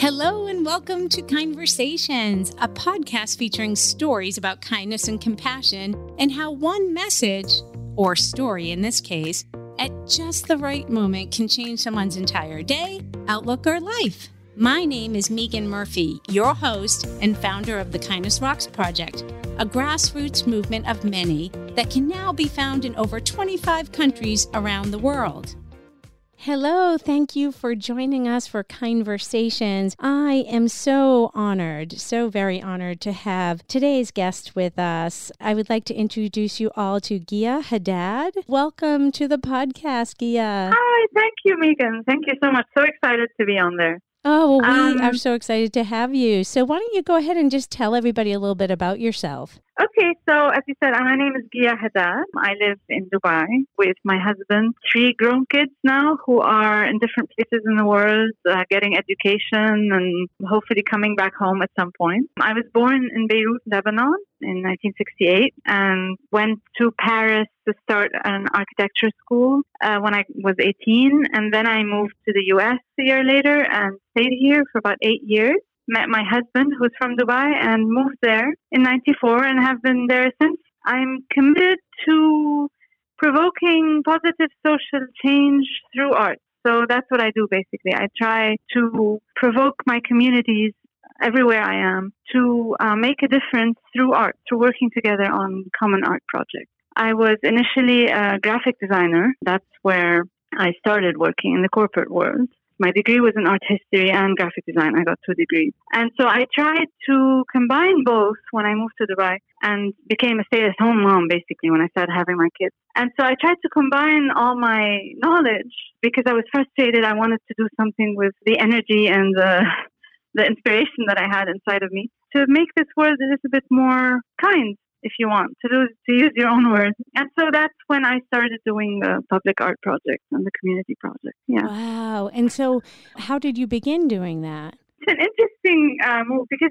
Hello, and welcome to Kindversations, a podcast featuring stories about kindness and compassion and how one message, or story in this case, at just the right moment can change someone's entire day, outlook, or life. My name is Megan Murphy, your host and founder of the Kindness Rocks Project, a grassroots movement of many that can now be found in over 25 countries around the world. Hello, thank you for joining us for Kindversations. I am so honored, so very honored to have today's guest with us. I would like to introduce you all to Gia Haddad. Welcome to the podcast, Gia. Hi, thank you, Megan. Thank you so much. So excited to be on there. Oh, well, we um, are so excited to have you. So, why don't you go ahead and just tell everybody a little bit about yourself? Okay, so as you said, my name is Gia Haddad. I live in Dubai with my husband, three grown kids now who are in different places in the world, uh, getting education and hopefully coming back home at some point. I was born in Beirut, Lebanon in 1968 and went to Paris to start an architecture school uh, when I was 18. And then I moved to the US a year later and stayed here for about eight years met my husband who's from Dubai and moved there in 94 and have been there since. I'm committed to provoking positive social change through art. So that's what I do basically. I try to provoke my communities everywhere I am to uh, make a difference through art, through working together on common art projects. I was initially a graphic designer. That's where I started working in the corporate world. My degree was in art history and graphic design. I got two degrees. And so I tried to combine both when I moved to Dubai and became a stay at home mom basically when I started having my kids. And so I tried to combine all my knowledge because I was frustrated. I wanted to do something with the energy and the, the inspiration that I had inside of me to make this world a little bit more kind if you want to do to use your own words. And so that's when I started doing the public art project and the community project. Yeah. Wow. And so, how did you begin doing that? It's an interesting uh, move because.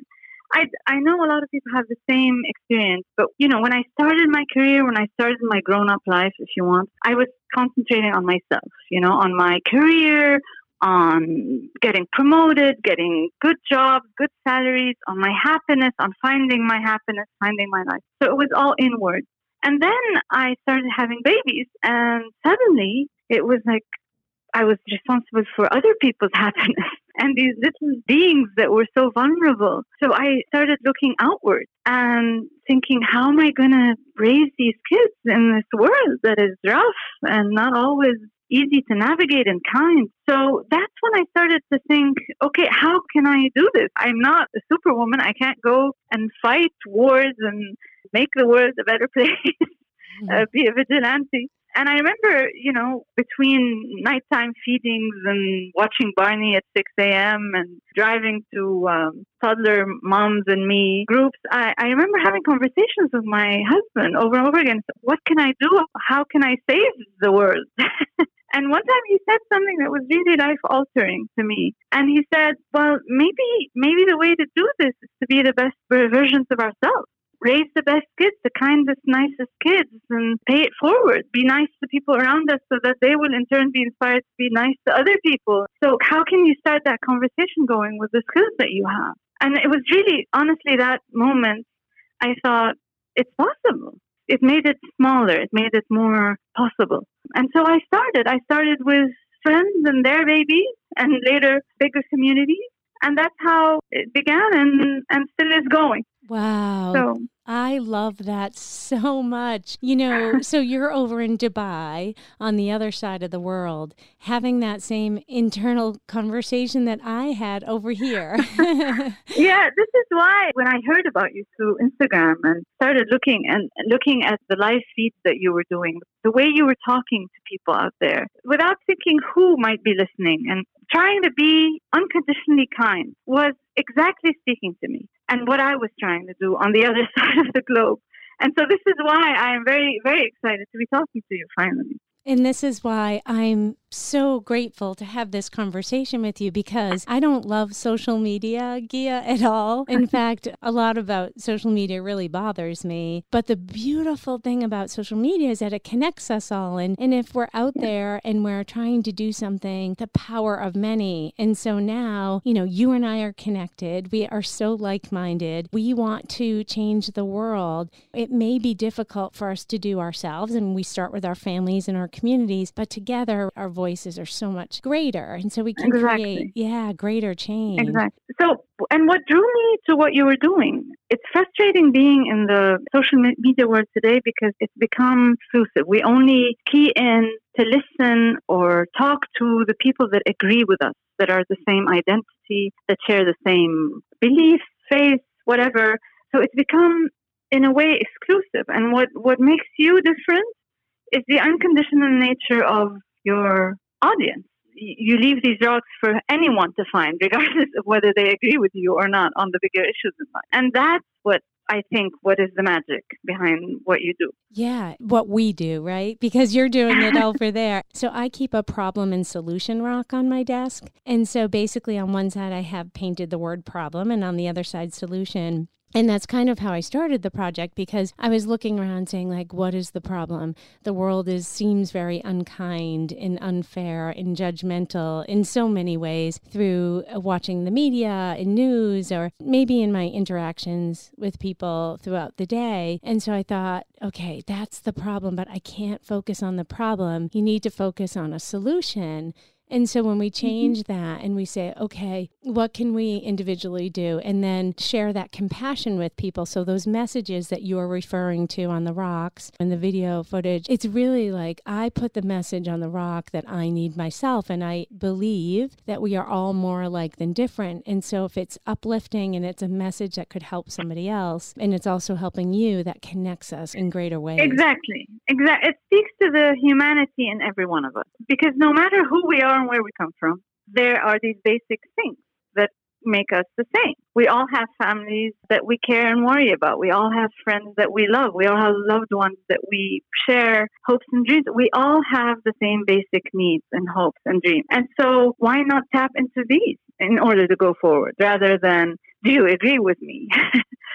I, I know a lot of people have the same experience, but you know, when I started my career, when I started my grown up life, if you want, I was concentrating on myself, you know, on my career, on getting promoted, getting good jobs, good salaries, on my happiness, on finding my happiness, finding my life. So it was all inward. And then I started having babies, and suddenly it was like I was responsible for other people's happiness and these little beings that were so vulnerable. So I started looking outward and thinking, how am I going to raise these kids in this world that is rough and not always easy to navigate and kind. So that's when I started to think, okay, how can I do this? I'm not a superwoman. I can't go and fight wars and make the world a better place, mm-hmm. uh, be a vigilante. And I remember, you know, between nighttime feedings and watching Barney at 6 a.m. and driving to um, toddler moms and me groups, I, I remember having conversations with my husband over and over again. What can I do? How can I save the world? And one time he said something that was really life altering to me. And he said, well, maybe, maybe the way to do this is to be the best versions of ourselves. Raise the best kids, the kindest, nicest kids, and pay it forward. Be nice to people around us so that they will in turn be inspired to be nice to other people. So, how can you start that conversation going with the skills that you have? And it was really, honestly, that moment I thought, it's possible it made it smaller, it made it more possible. And so I started. I started with friends and their babies, and later bigger communities. And that's how it began and, and still is going. Wow. So I love that so much. You know, so you're over in Dubai on the other side of the world having that same internal conversation that I had over here. yeah, this is why when I heard about you through Instagram and started looking and looking at the live feeds that you were doing, the way you were talking to people out there without thinking who might be listening and trying to be unconditionally kind was exactly speaking to me and what I was trying to do on the other side of the globe. And so this is why I am very, very excited to be talking to you finally. And this is why I'm so grateful to have this conversation with you because I don't love social media, Gia, at all. In fact, a lot about social media really bothers me. But the beautiful thing about social media is that it connects us all. And, and if we're out there and we're trying to do something, the power of many. And so now, you know, you and I are connected. We are so like minded. We want to change the world. It may be difficult for us to do ourselves, and we start with our families and our communities, but together, our voices are so much greater. And so we can exactly. create, yeah, greater change. Exactly. So, and what drew me to what you were doing, it's frustrating being in the social media world today because it's become exclusive. We only key in to listen or talk to the people that agree with us, that are the same identity, that share the same beliefs, faith, whatever. So it's become in a way exclusive. And what, what makes you different is the unconditional nature of your audience. You leave these rocks for anyone to find, regardless of whether they agree with you or not on the bigger issues in life. And that's what I think what is the magic behind what you do. Yeah, what we do, right? Because you're doing it over there. So I keep a problem and solution rock on my desk. And so basically on one side I have painted the word problem and on the other side solution. And that's kind of how I started the project because I was looking around saying like what is the problem? The world is seems very unkind and unfair and judgmental in so many ways through uh, watching the media and news or maybe in my interactions with people throughout the day. And so I thought, okay, that's the problem, but I can't focus on the problem. You need to focus on a solution. And so when we mm-hmm. change that and we say, okay, what can we individually do? And then share that compassion with people. So those messages that you're referring to on the rocks and the video footage, it's really like I put the message on the rock that I need myself. And I believe that we are all more alike than different. And so if it's uplifting and it's a message that could help somebody else and it's also helping you, that connects us in greater ways. Exactly. Exactly. It speaks to the humanity in every one of us. Because no matter who we are, where we come from, there are these basic things that make us the same. We all have families that we care and worry about. We all have friends that we love. We all have loved ones that we share hopes and dreams. We all have the same basic needs and hopes and dreams. And so why not tap into these in order to go forward rather than do you agree with me?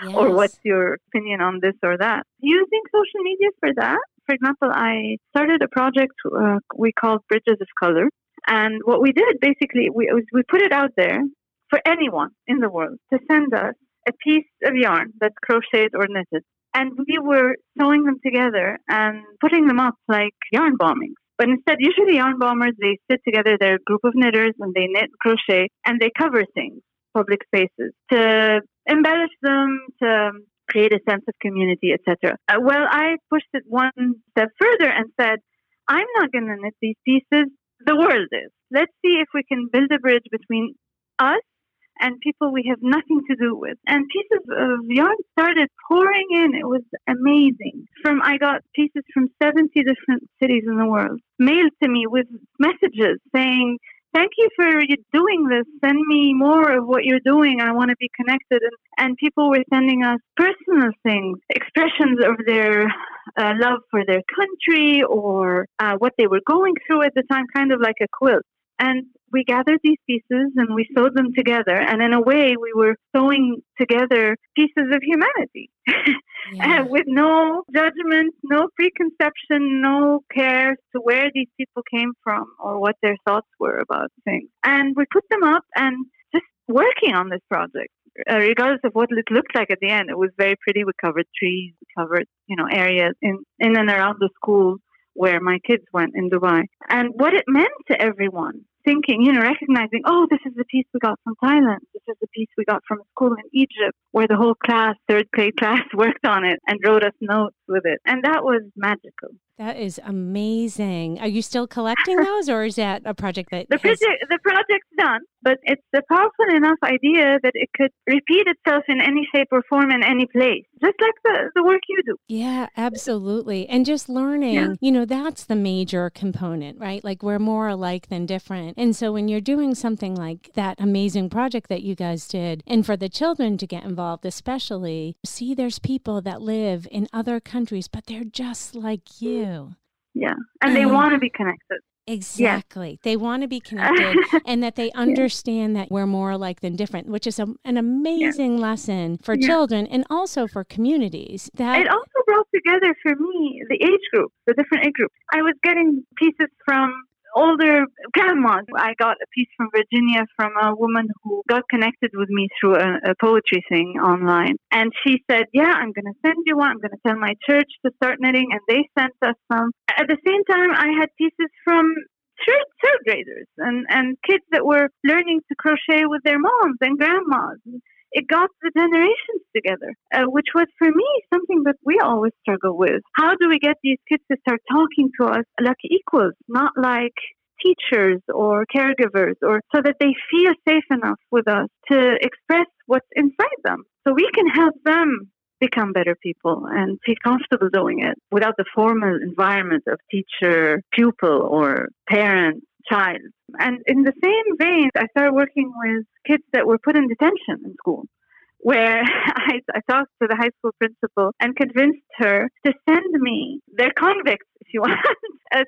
yes. or what's your opinion on this or that? Using social media for that. For example, I started a project uh, we called Bridges of Color and what we did basically, we, we put it out there for anyone in the world to send us a piece of yarn that's crocheted or knitted. And we were sewing them together and putting them up like yarn bombings. But instead, usually yarn bombers, they sit together, they're a group of knitters and they knit, crochet, and they cover things, public spaces, to embellish them, to create a sense of community, etc. Uh, well, I pushed it one step further and said, I'm not going to knit these pieces the world is. Let's see if we can build a bridge between us and people we have nothing to do with. And pieces of yarn started pouring in. It was amazing. From I got pieces from 70 different cities in the world mailed to me with messages saying, Thank you for doing this. Send me more of what you're doing. I want to be connected. And, and people were sending us personal things, expressions of their uh, love for their country or uh, what they were going through at the time, kind of like a quilt. And we gathered these pieces and we sewed them together. And in a way, we were sewing together pieces of humanity yeah. with no judgment, no preconception, no care to where these people came from or what their thoughts were about things. And we put them up and just working on this project. Uh, regardless of what it looked like at the end, it was very pretty. We covered trees, we covered, you know, areas in, in and around the school where my kids went in Dubai. And what it meant to everyone thinking, you know, recognizing, oh, this is the piece we got from Thailand. This is the piece we got from a school in Egypt where the whole class, third grade class, worked on it and wrote us notes with it. And that was magical. That is amazing. Are you still collecting those, or is that a project that the has... project the project's done? But it's a powerful enough idea that it could repeat itself in any shape or form in any place, just like the, the work you do. Yeah, absolutely. And just learning, yeah. you know, that's the major component, right? Like we're more alike than different. And so when you're doing something like that amazing project that you guys did, and for the children to get involved, especially, see there's people that live in other countries, but they're just like you. Yeah. And they um, want to be connected. Exactly. They want to be connected and that they understand that we're more alike than different, which is a, an amazing lesson for children and also for communities. That It also brought together for me the age group, the different age groups. I was getting pieces from older grandmas. I got a piece from Virginia from a woman who got connected with me through a, a poetry thing online. And she said, Yeah, I'm going to send you one. I'm going to tell my church to start knitting. And they sent us some. At the same time, I had pieces from third, third graders and, and kids that were learning to crochet with their moms and grandmas it got the generations together, uh, which was for me something that we always struggle with. How do we get these kids to start talking to us like equals, not like teachers or caregivers, or so that they feel safe enough with us to express what's inside them, so we can help them become better people and feel comfortable doing it without the formal environment of teacher, pupil, or parent child. And in the same vein, I started working with kids that were put in detention in school, where I, I talked to the high school principal and convinced her to send me their convicts, if you want.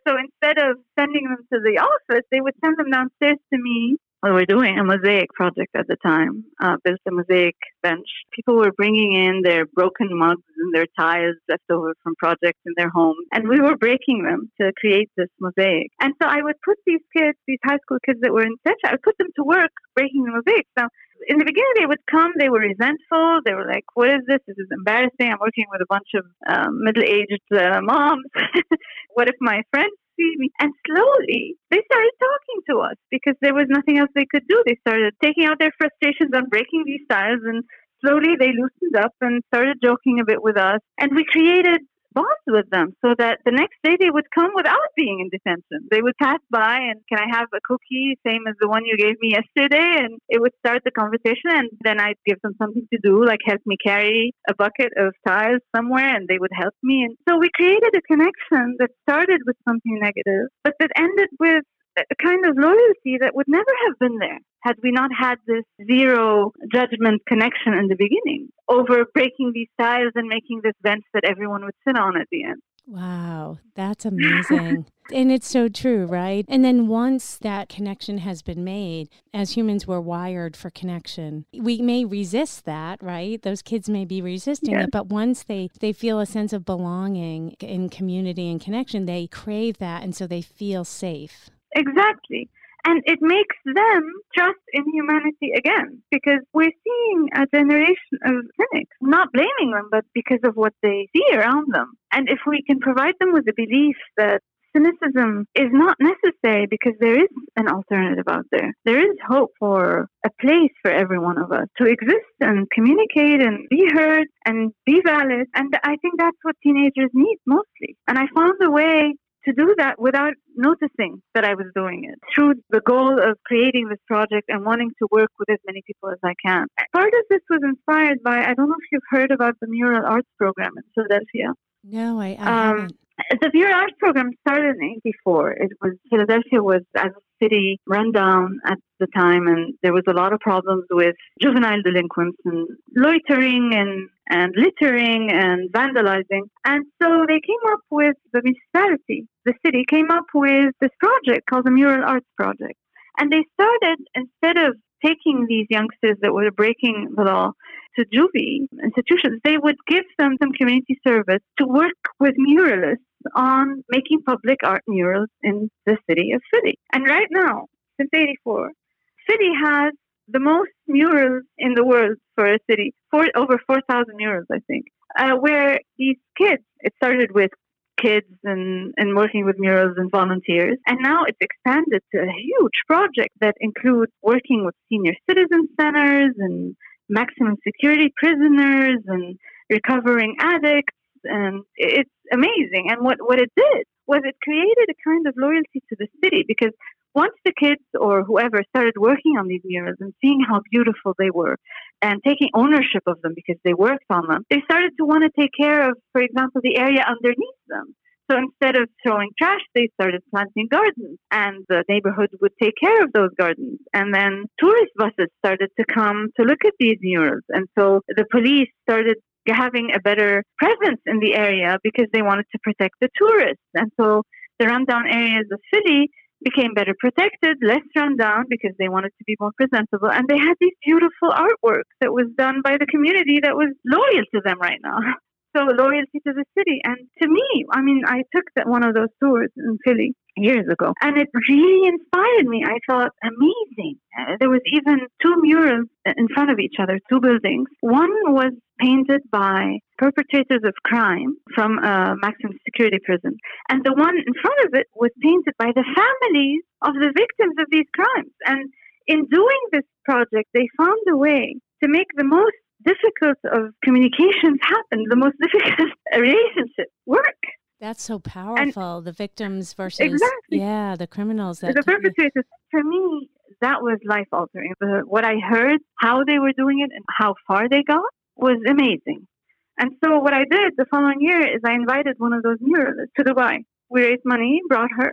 so instead of sending them to the office, they would send them downstairs to me we were doing a mosaic project at the time, uh, built a mosaic bench. People were bringing in their broken mugs and their tiles left over from projects in their homes, and we were breaking them to create this mosaic. And so I would put these kids, these high school kids that were in such, I would put them to work breaking the mosaic. So in the beginning, they would come, they were resentful. They were like, What is this? This is embarrassing. I'm working with a bunch of um, middle aged uh, moms. what if my friends And slowly they started talking to us because there was nothing else they could do. They started taking out their frustrations on breaking these tiles and slowly they loosened up and started joking a bit with us. And we created bonds with them so that the next day they would come without being in detention. They would pass by and can I have a cookie, same as the one you gave me yesterday? And it would start the conversation and then I'd give them something to do, like help me carry a bucket of tiles somewhere and they would help me. And so we created a connection that started with something negative, but that ended with a kind of loyalty that would never have been there had we not had this zero judgment connection in the beginning over breaking these tiles and making this bench that everyone would sit on at the end. Wow, that's amazing. and it's so true, right? And then once that connection has been made, as humans, we're wired for connection. We may resist that, right? Those kids may be resisting yes. it, but once they, they feel a sense of belonging in community and connection, they crave that. And so they feel safe. Exactly. And it makes them trust in humanity again because we're seeing a generation of cynics, not blaming them, but because of what they see around them. And if we can provide them with the belief that cynicism is not necessary because there is an alternative out there. There is hope for a place for every one of us to exist and communicate and be heard and be valid. And I think that's what teenagers need mostly. And I found a way to do that without noticing that I was doing it through the goal of creating this project and wanting to work with as many people as I can. Part of this was inspired by, I don't know if you've heard about the Mural Arts Program in Philadelphia. No, I, I um, haven't. The Mural Arts Program started in 84. It was, Philadelphia was, as a city, run down at the time, and there was a lot of problems with juvenile delinquents and loitering and and littering and vandalizing. And so they came up with the municipality, the city came up with this project called the Mural Arts Project. And they started, instead of taking these youngsters that were breaking the law to juvie institutions, they would give them some community service to work with muralists on making public art murals in the city of Philly. And right now, since 84, Philly has the most murals in the world for a city, for over 4,000 murals, I think, uh, where these kids, it started with kids and, and working with murals and volunteers. And now it's expanded to a huge project that includes working with senior citizen centers and maximum security prisoners and recovering addicts. And it's amazing. And what, what it did was it created a kind of loyalty to the city because once the kids or whoever started working on these murals and seeing how beautiful they were and taking ownership of them because they worked on them, they started to want to take care of, for example, the area underneath them. So instead of throwing trash, they started planting gardens and the neighborhood would take care of those gardens. And then tourist buses started to come to look at these murals. And so the police started having a better presence in the area because they wanted to protect the tourists. And so the rundown areas of Philly became better protected, less run down because they wanted to be more presentable. And they had these beautiful artworks that was done by the community that was loyal to them right now. So loyalty to the city. And to me, I mean, I took that one of those tours in Philly years ago, and it really inspired me. I thought, amazing. Uh, there was even two murals in front of each other, two buildings. One was painted by perpetrators of crime from a maximum security prison. And the one in front of it was painted by the families of the victims of these crimes. And in doing this project, they found a way to make the most difficult of communications happen, the most difficult relationships work. That's so powerful. And the victims versus exactly. yeah, the criminals. That the perpetrators. For me, that was life altering. What I heard, how they were doing it, and how far they got was amazing. And so what I did the following year is I invited one of those muralists to Dubai. We raised money, brought her,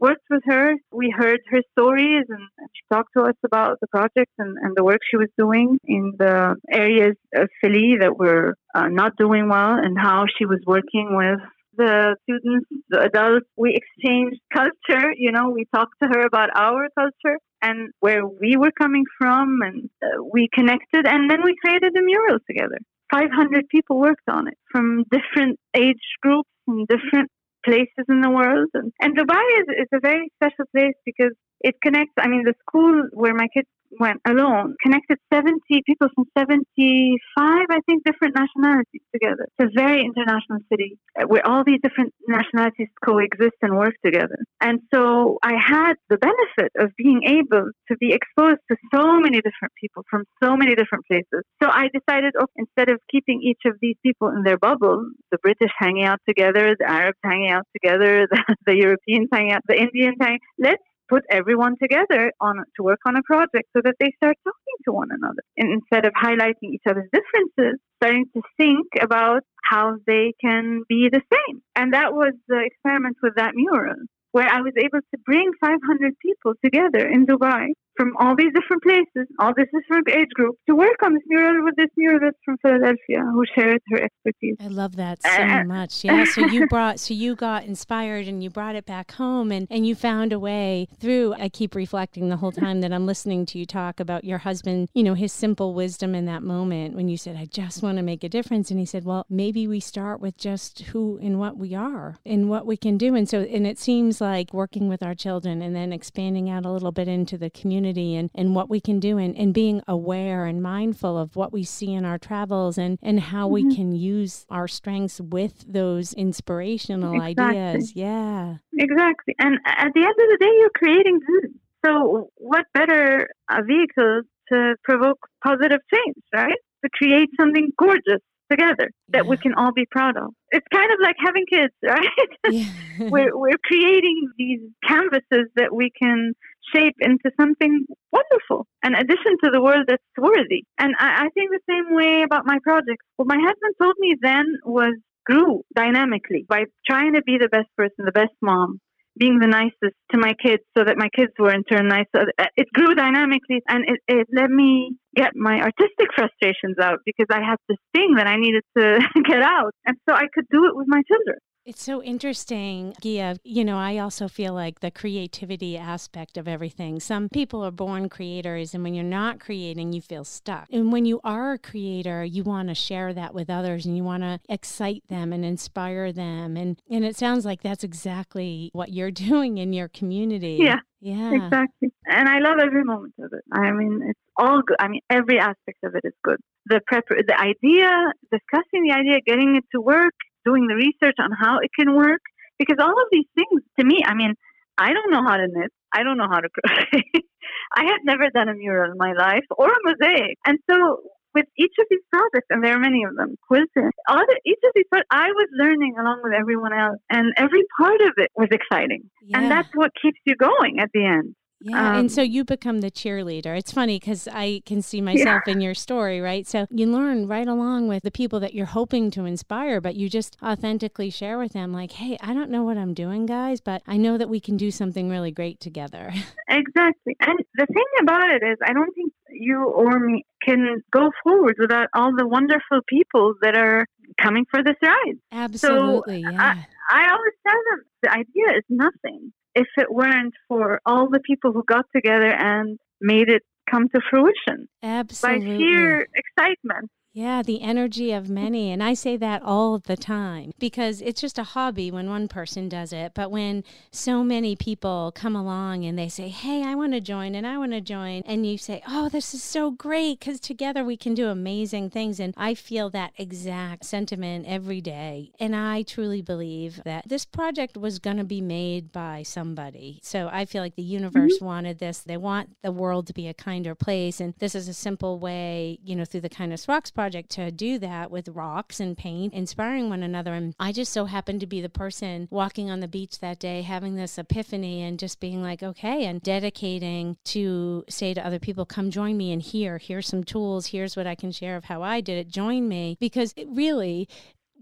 worked with her. We heard her stories and she talked to us about the project and, and the work she was doing in the areas of Philly that were uh, not doing well and how she was working with the students, the adults. We exchanged culture, you know, we talked to her about our culture and where we were coming from and uh, we connected and then we created a mural together. 500 people worked on it from different age groups and different places in the world. And, and Dubai is, is a very special place because it connects, I mean, the school where my kids went alone connected 70 people from 75, I think, different nationalities together. It's a very international city uh, where all these different nationalities coexist and work together. And so I had the benefit of being able to be exposed to so many different people from so many different places. So I decided, oh, instead of keeping each of these people in their bubble, the British hanging out together, the Arabs hanging out together, the, the Europeans hanging out, the Indians hanging, let's put everyone together on to work on a project so that they start talking to one another. And instead of highlighting each other's differences, starting to think about how they can be the same. And that was the experiment with that mural, where I was able to bring 500 people together in Dubai from all these different places, all these different age groups, to work on this mural with this muralist from Philadelphia who shared her expertise. I love that so uh, much. Yeah. So you brought, so you got inspired and you brought it back home, and and you found a way through. I keep reflecting the whole time that I'm listening to you talk about your husband. You know his simple wisdom in that moment when you said, "I just want to make a difference," and he said, "Well, maybe we start with just who and what we are and what we can do." And so, and it seems like working with our children and then expanding out a little bit into the community community and, and what we can do and, and being aware and mindful of what we see in our travels and, and how mm-hmm. we can use our strengths with those inspirational exactly. ideas. Yeah. Exactly. And at the end of the day, you're creating good. So, what better a vehicle to provoke positive change, right? To create something gorgeous together that yeah. we can all be proud of. It's kind of like having kids, right? Yeah. we're, we're creating these canvases that we can shape into something wonderful, an addition to the world that's worthy. And I, I think the same way about my projects. What my husband told me then was grew dynamically by trying to be the best person, the best mom, being the nicest to my kids so that my kids were in turn nice. So uh, it grew dynamically and it, it let me get my artistic frustrations out because I had this thing that I needed to get out. And so I could do it with my children. It's so interesting, Gia. You know, I also feel like the creativity aspect of everything. Some people are born creators, and when you're not creating, you feel stuck. And when you are a creator, you want to share that with others and you want to excite them and inspire them. And, and it sounds like that's exactly what you're doing in your community. Yeah. Yeah. Exactly. And I love every moment of it. I mean, it's all good. I mean, every aspect of it is good. The prep, the idea, discussing the idea, getting it to work, doing the research on how it can work. Because all of these things, to me, I mean, I don't know how to knit. I don't know how to crochet. I had never done a mural in my life or a mosaic. And so with each of these projects, and there are many of them, quilting, all the, each of these projects, I was learning along with everyone else. And every part of it was exciting. Yeah. And that's what keeps you going at the end. Yeah. Um, and so you become the cheerleader. It's funny because I can see myself yeah. in your story, right? So you learn right along with the people that you're hoping to inspire, but you just authentically share with them, like, hey, I don't know what I'm doing, guys, but I know that we can do something really great together. Exactly. And the thing about it is, I don't think you or me can go forward without all the wonderful people that are coming for this ride. Absolutely. So yeah. I, I always tell them the idea is nothing if it weren't for all the people who got together and made it come to fruition Absolutely. by sheer excitement. Yeah, the energy of many. And I say that all the time because it's just a hobby when one person does it. But when so many people come along and they say, Hey, I want to join and I want to join, and you say, Oh, this is so great because together we can do amazing things. And I feel that exact sentiment every day. And I truly believe that this project was going to be made by somebody. So I feel like the universe mm-hmm. wanted this. They want the world to be a kinder place. And this is a simple way, you know, through the Kindness Rocks project project to do that with rocks and paint, inspiring one another. And I just so happened to be the person walking on the beach that day, having this epiphany and just being like, okay, and dedicating to say to other people, come join me in here. Here's some tools. Here's what I can share of how I did it. Join me. Because it really,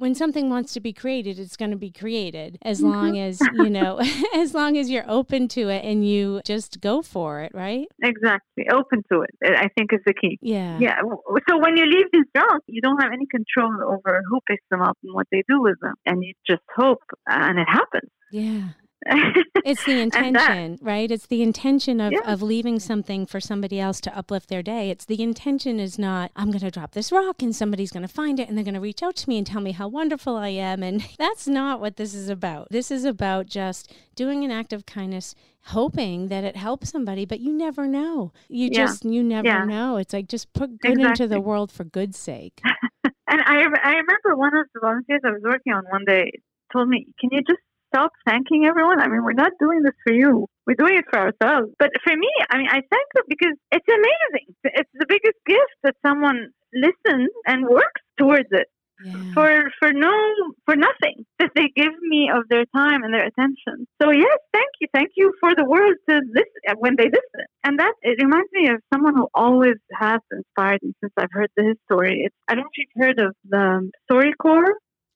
when something wants to be created, it's going to be created as mm-hmm. long as, you know, as long as you're open to it and you just go for it, right? Exactly. Open to it, I think is the key. Yeah. Yeah. So when you leave these jobs, you don't have any control over who picks them up and what they do with them. And you just hope and it happens. Yeah it's the intention, right? It's the intention of, yeah. of leaving something for somebody else to uplift their day. It's the intention is not, I'm going to drop this rock and somebody's going to find it and they're going to reach out to me and tell me how wonderful I am. And that's not what this is about. This is about just doing an act of kindness, hoping that it helps somebody, but you never know. You yeah. just, you never yeah. know. It's like just put good exactly. into the world for good's sake. and I, I remember one of the volunteers I was working on one day told me, Can you just stop thanking everyone? I mean, we're not doing this for you. We're doing it for ourselves. But for me, I mean, I thank them because it's amazing. It's the biggest gift that someone listens and works towards it. Yeah. For for no for nothing that they give me of their time and their attention. So yes, thank you, thank you for the world to listen when they listen. And that it reminds me of someone who always has inspired me since I've heard his story. It's I don't know if you've heard of the StoryCorps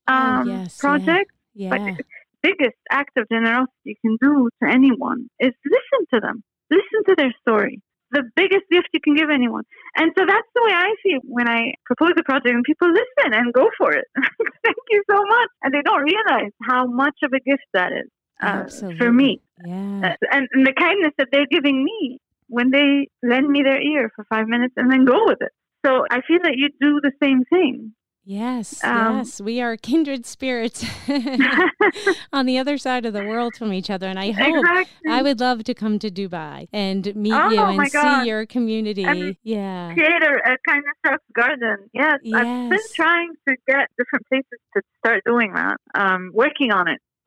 oh, um, oh, yes, project. Yeah. yeah biggest act of generosity you can do to anyone is listen to them, listen to their story. The biggest gift you can give anyone. And so that's the way I feel when I propose a project and people listen and go for it. Thank you so much. And they don't realize how much of a gift that is uh, for me. Yeah. Uh, and, and the kindness that they're giving me when they lend me their ear for five minutes and then go with it. So I feel that you do the same thing. Yes, um, yes, we are kindred spirits on the other side of the world from each other, and I hope exactly. I would love to come to Dubai and meet oh, you and see your community. And yeah, create a, a kind of garden. Yes, yes, I've been trying to get different places to start doing that. Um, working on it.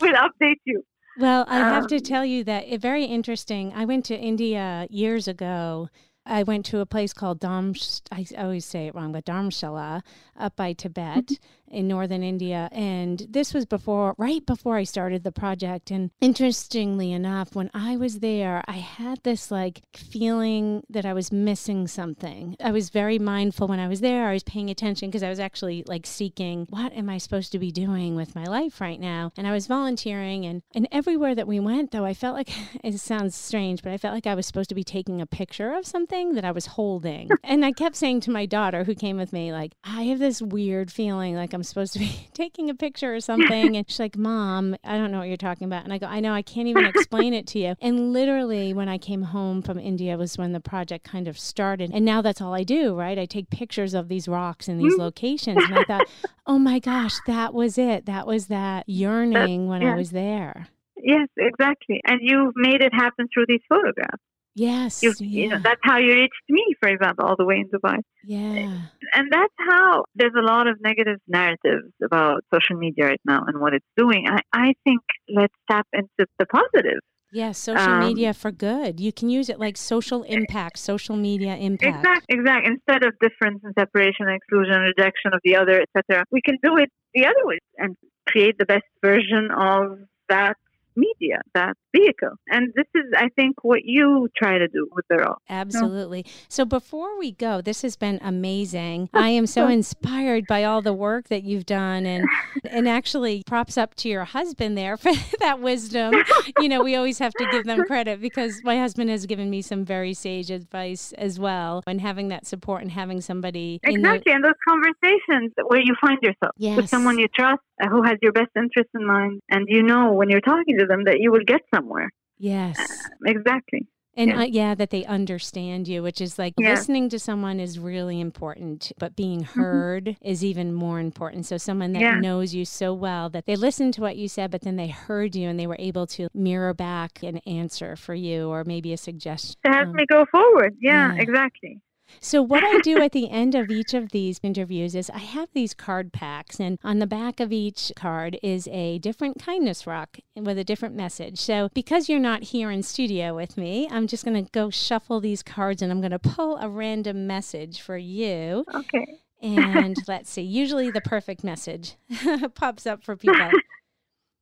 we'll update you. Well, I have um, to tell you that it's very interesting. I went to India years ago I went to a place called Dam. I always say it wrong, but Dharamshala up by Tibet. Mm-hmm. In northern India. And this was before, right before I started the project. And interestingly enough, when I was there, I had this like feeling that I was missing something. I was very mindful when I was there. I was paying attention because I was actually like seeking, what am I supposed to be doing with my life right now? And I was volunteering. And, and everywhere that we went, though, I felt like it sounds strange, but I felt like I was supposed to be taking a picture of something that I was holding. and I kept saying to my daughter who came with me, like, I have this weird feeling like supposed to be taking a picture or something. and she's like, Mom, I don't know what you're talking about. And I go, I know, I can't even explain it to you. And literally, when I came home from India was when the project kind of started. And now that's all I do, right? I take pictures of these rocks and these mm-hmm. locations. And I thought, oh my gosh, that was it. That was that yearning when yeah. I was there. Yes, exactly. And you've made it happen through these photographs. Yes. You, yeah. you know, that's how you reached me, for example, all the way in Dubai. Yeah. And that's how there's a lot of negative narratives about social media right now and what it's doing. I, I think let's tap into the positive. Yes, social um, media for good. You can use it like social impact, social media impact. Exactly. Exact. Instead of difference and separation, exclusion, rejection of the other, etc., we can do it the other way and create the best version of that media, that vehicle. And this is, I think, what you try to do with the role. Absolutely. So before we go, this has been amazing. I am so inspired by all the work that you've done and and actually props up to your husband there for that wisdom. You know, we always have to give them credit because my husband has given me some very sage advice as well and having that support and having somebody exactly the, and those conversations where you find yourself yes. with someone you trust who has your best interest in mind and you know when you're talking to them that you will get somewhere yes uh, exactly and yeah. Uh, yeah. that they understand you, which is like yeah. listening to someone is really important, but being mm-hmm. heard mm-hmm. is even more important. So, someone that yeah. knows you so well that they listened to what you said, but then they heard you and they were able to mirror back an answer for you or maybe a suggestion. To help um, me go forward. Yeah, exactly. So, what I do at the end of each of these interviews is I have these card packs, and on the back of each card is a different kindness rock with a different message. So, because you're not here in studio with me, I'm just going to go shuffle these cards and I'm going to pull a random message for you. Okay. and let's see, usually the perfect message pops up for people.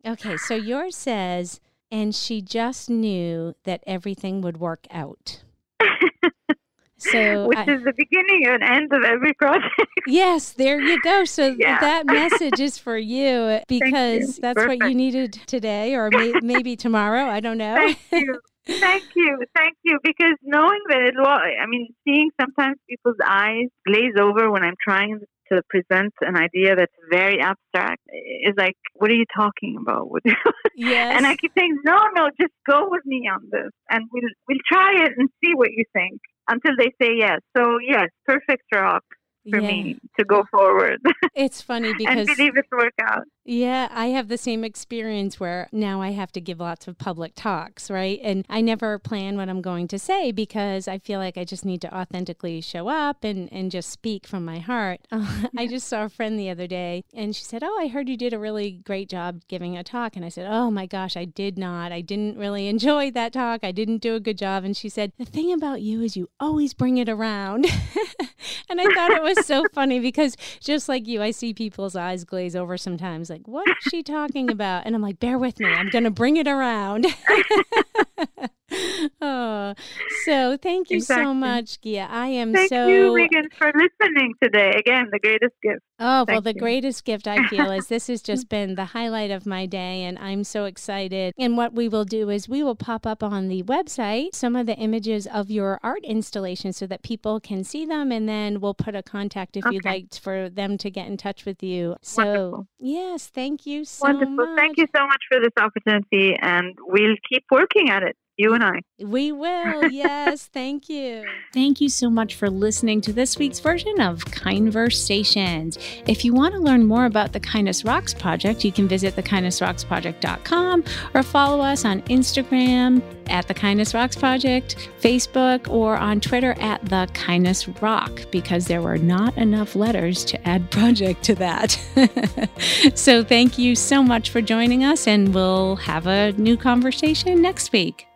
Okay, so yours says, and she just knew that everything would work out. So which I, is the beginning and end of every project. yes, there you go. So yeah. that message is for you because you. that's Perfect. what you needed today or may, maybe tomorrow. I don't know. Thank you. Thank you. Thank you. Because knowing that it was, I mean, seeing sometimes people's eyes glaze over when I'm trying to present an idea that's very abstract is like, what are you talking about? yes. and I keep saying, no, no, just go with me on this, and we'll we'll try it and see what you think until they say yes. So yes, perfect rock for yeah. me to go forward. It's funny because and believe it work out. Yeah, I have the same experience where now I have to give lots of public talks, right? And I never plan what I'm going to say because I feel like I just need to authentically show up and, and just speak from my heart. Uh, I just saw a friend the other day and she said, Oh, I heard you did a really great job giving a talk. And I said, Oh my gosh, I did not. I didn't really enjoy that talk. I didn't do a good job. And she said, The thing about you is you always bring it around. and I thought it was so funny because just like you, I see people's eyes glaze over sometimes like, what is she talking about? And I'm like, bear with me. I'm going to bring it around. oh, so thank you exactly. so much, Gia. I am thank so. Thank you, Megan, for listening today. Again, the greatest gift. Oh, thank well, the you. greatest gift I feel is this has just been the highlight of my day, and I'm so excited. And what we will do is we will pop up on the website some of the images of your art installation so that people can see them, and then we'll put a contact if okay. you'd like for them to get in touch with you. So, Wonderful. yes, thank you so Wonderful. much. Thank you so much for this opportunity, and we'll keep working at it you and I. We will. Yes. thank you. Thank you so much for listening to this week's version of Kindversations. If you want to learn more about the Kindness Rocks Project, you can visit thekindnessrocksproject.com or follow us on Instagram at the Kindness Rocks Project, Facebook, or on Twitter at the Kindness Rock because there were not enough letters to add project to that. so thank you so much for joining us, and we'll have a new conversation next week.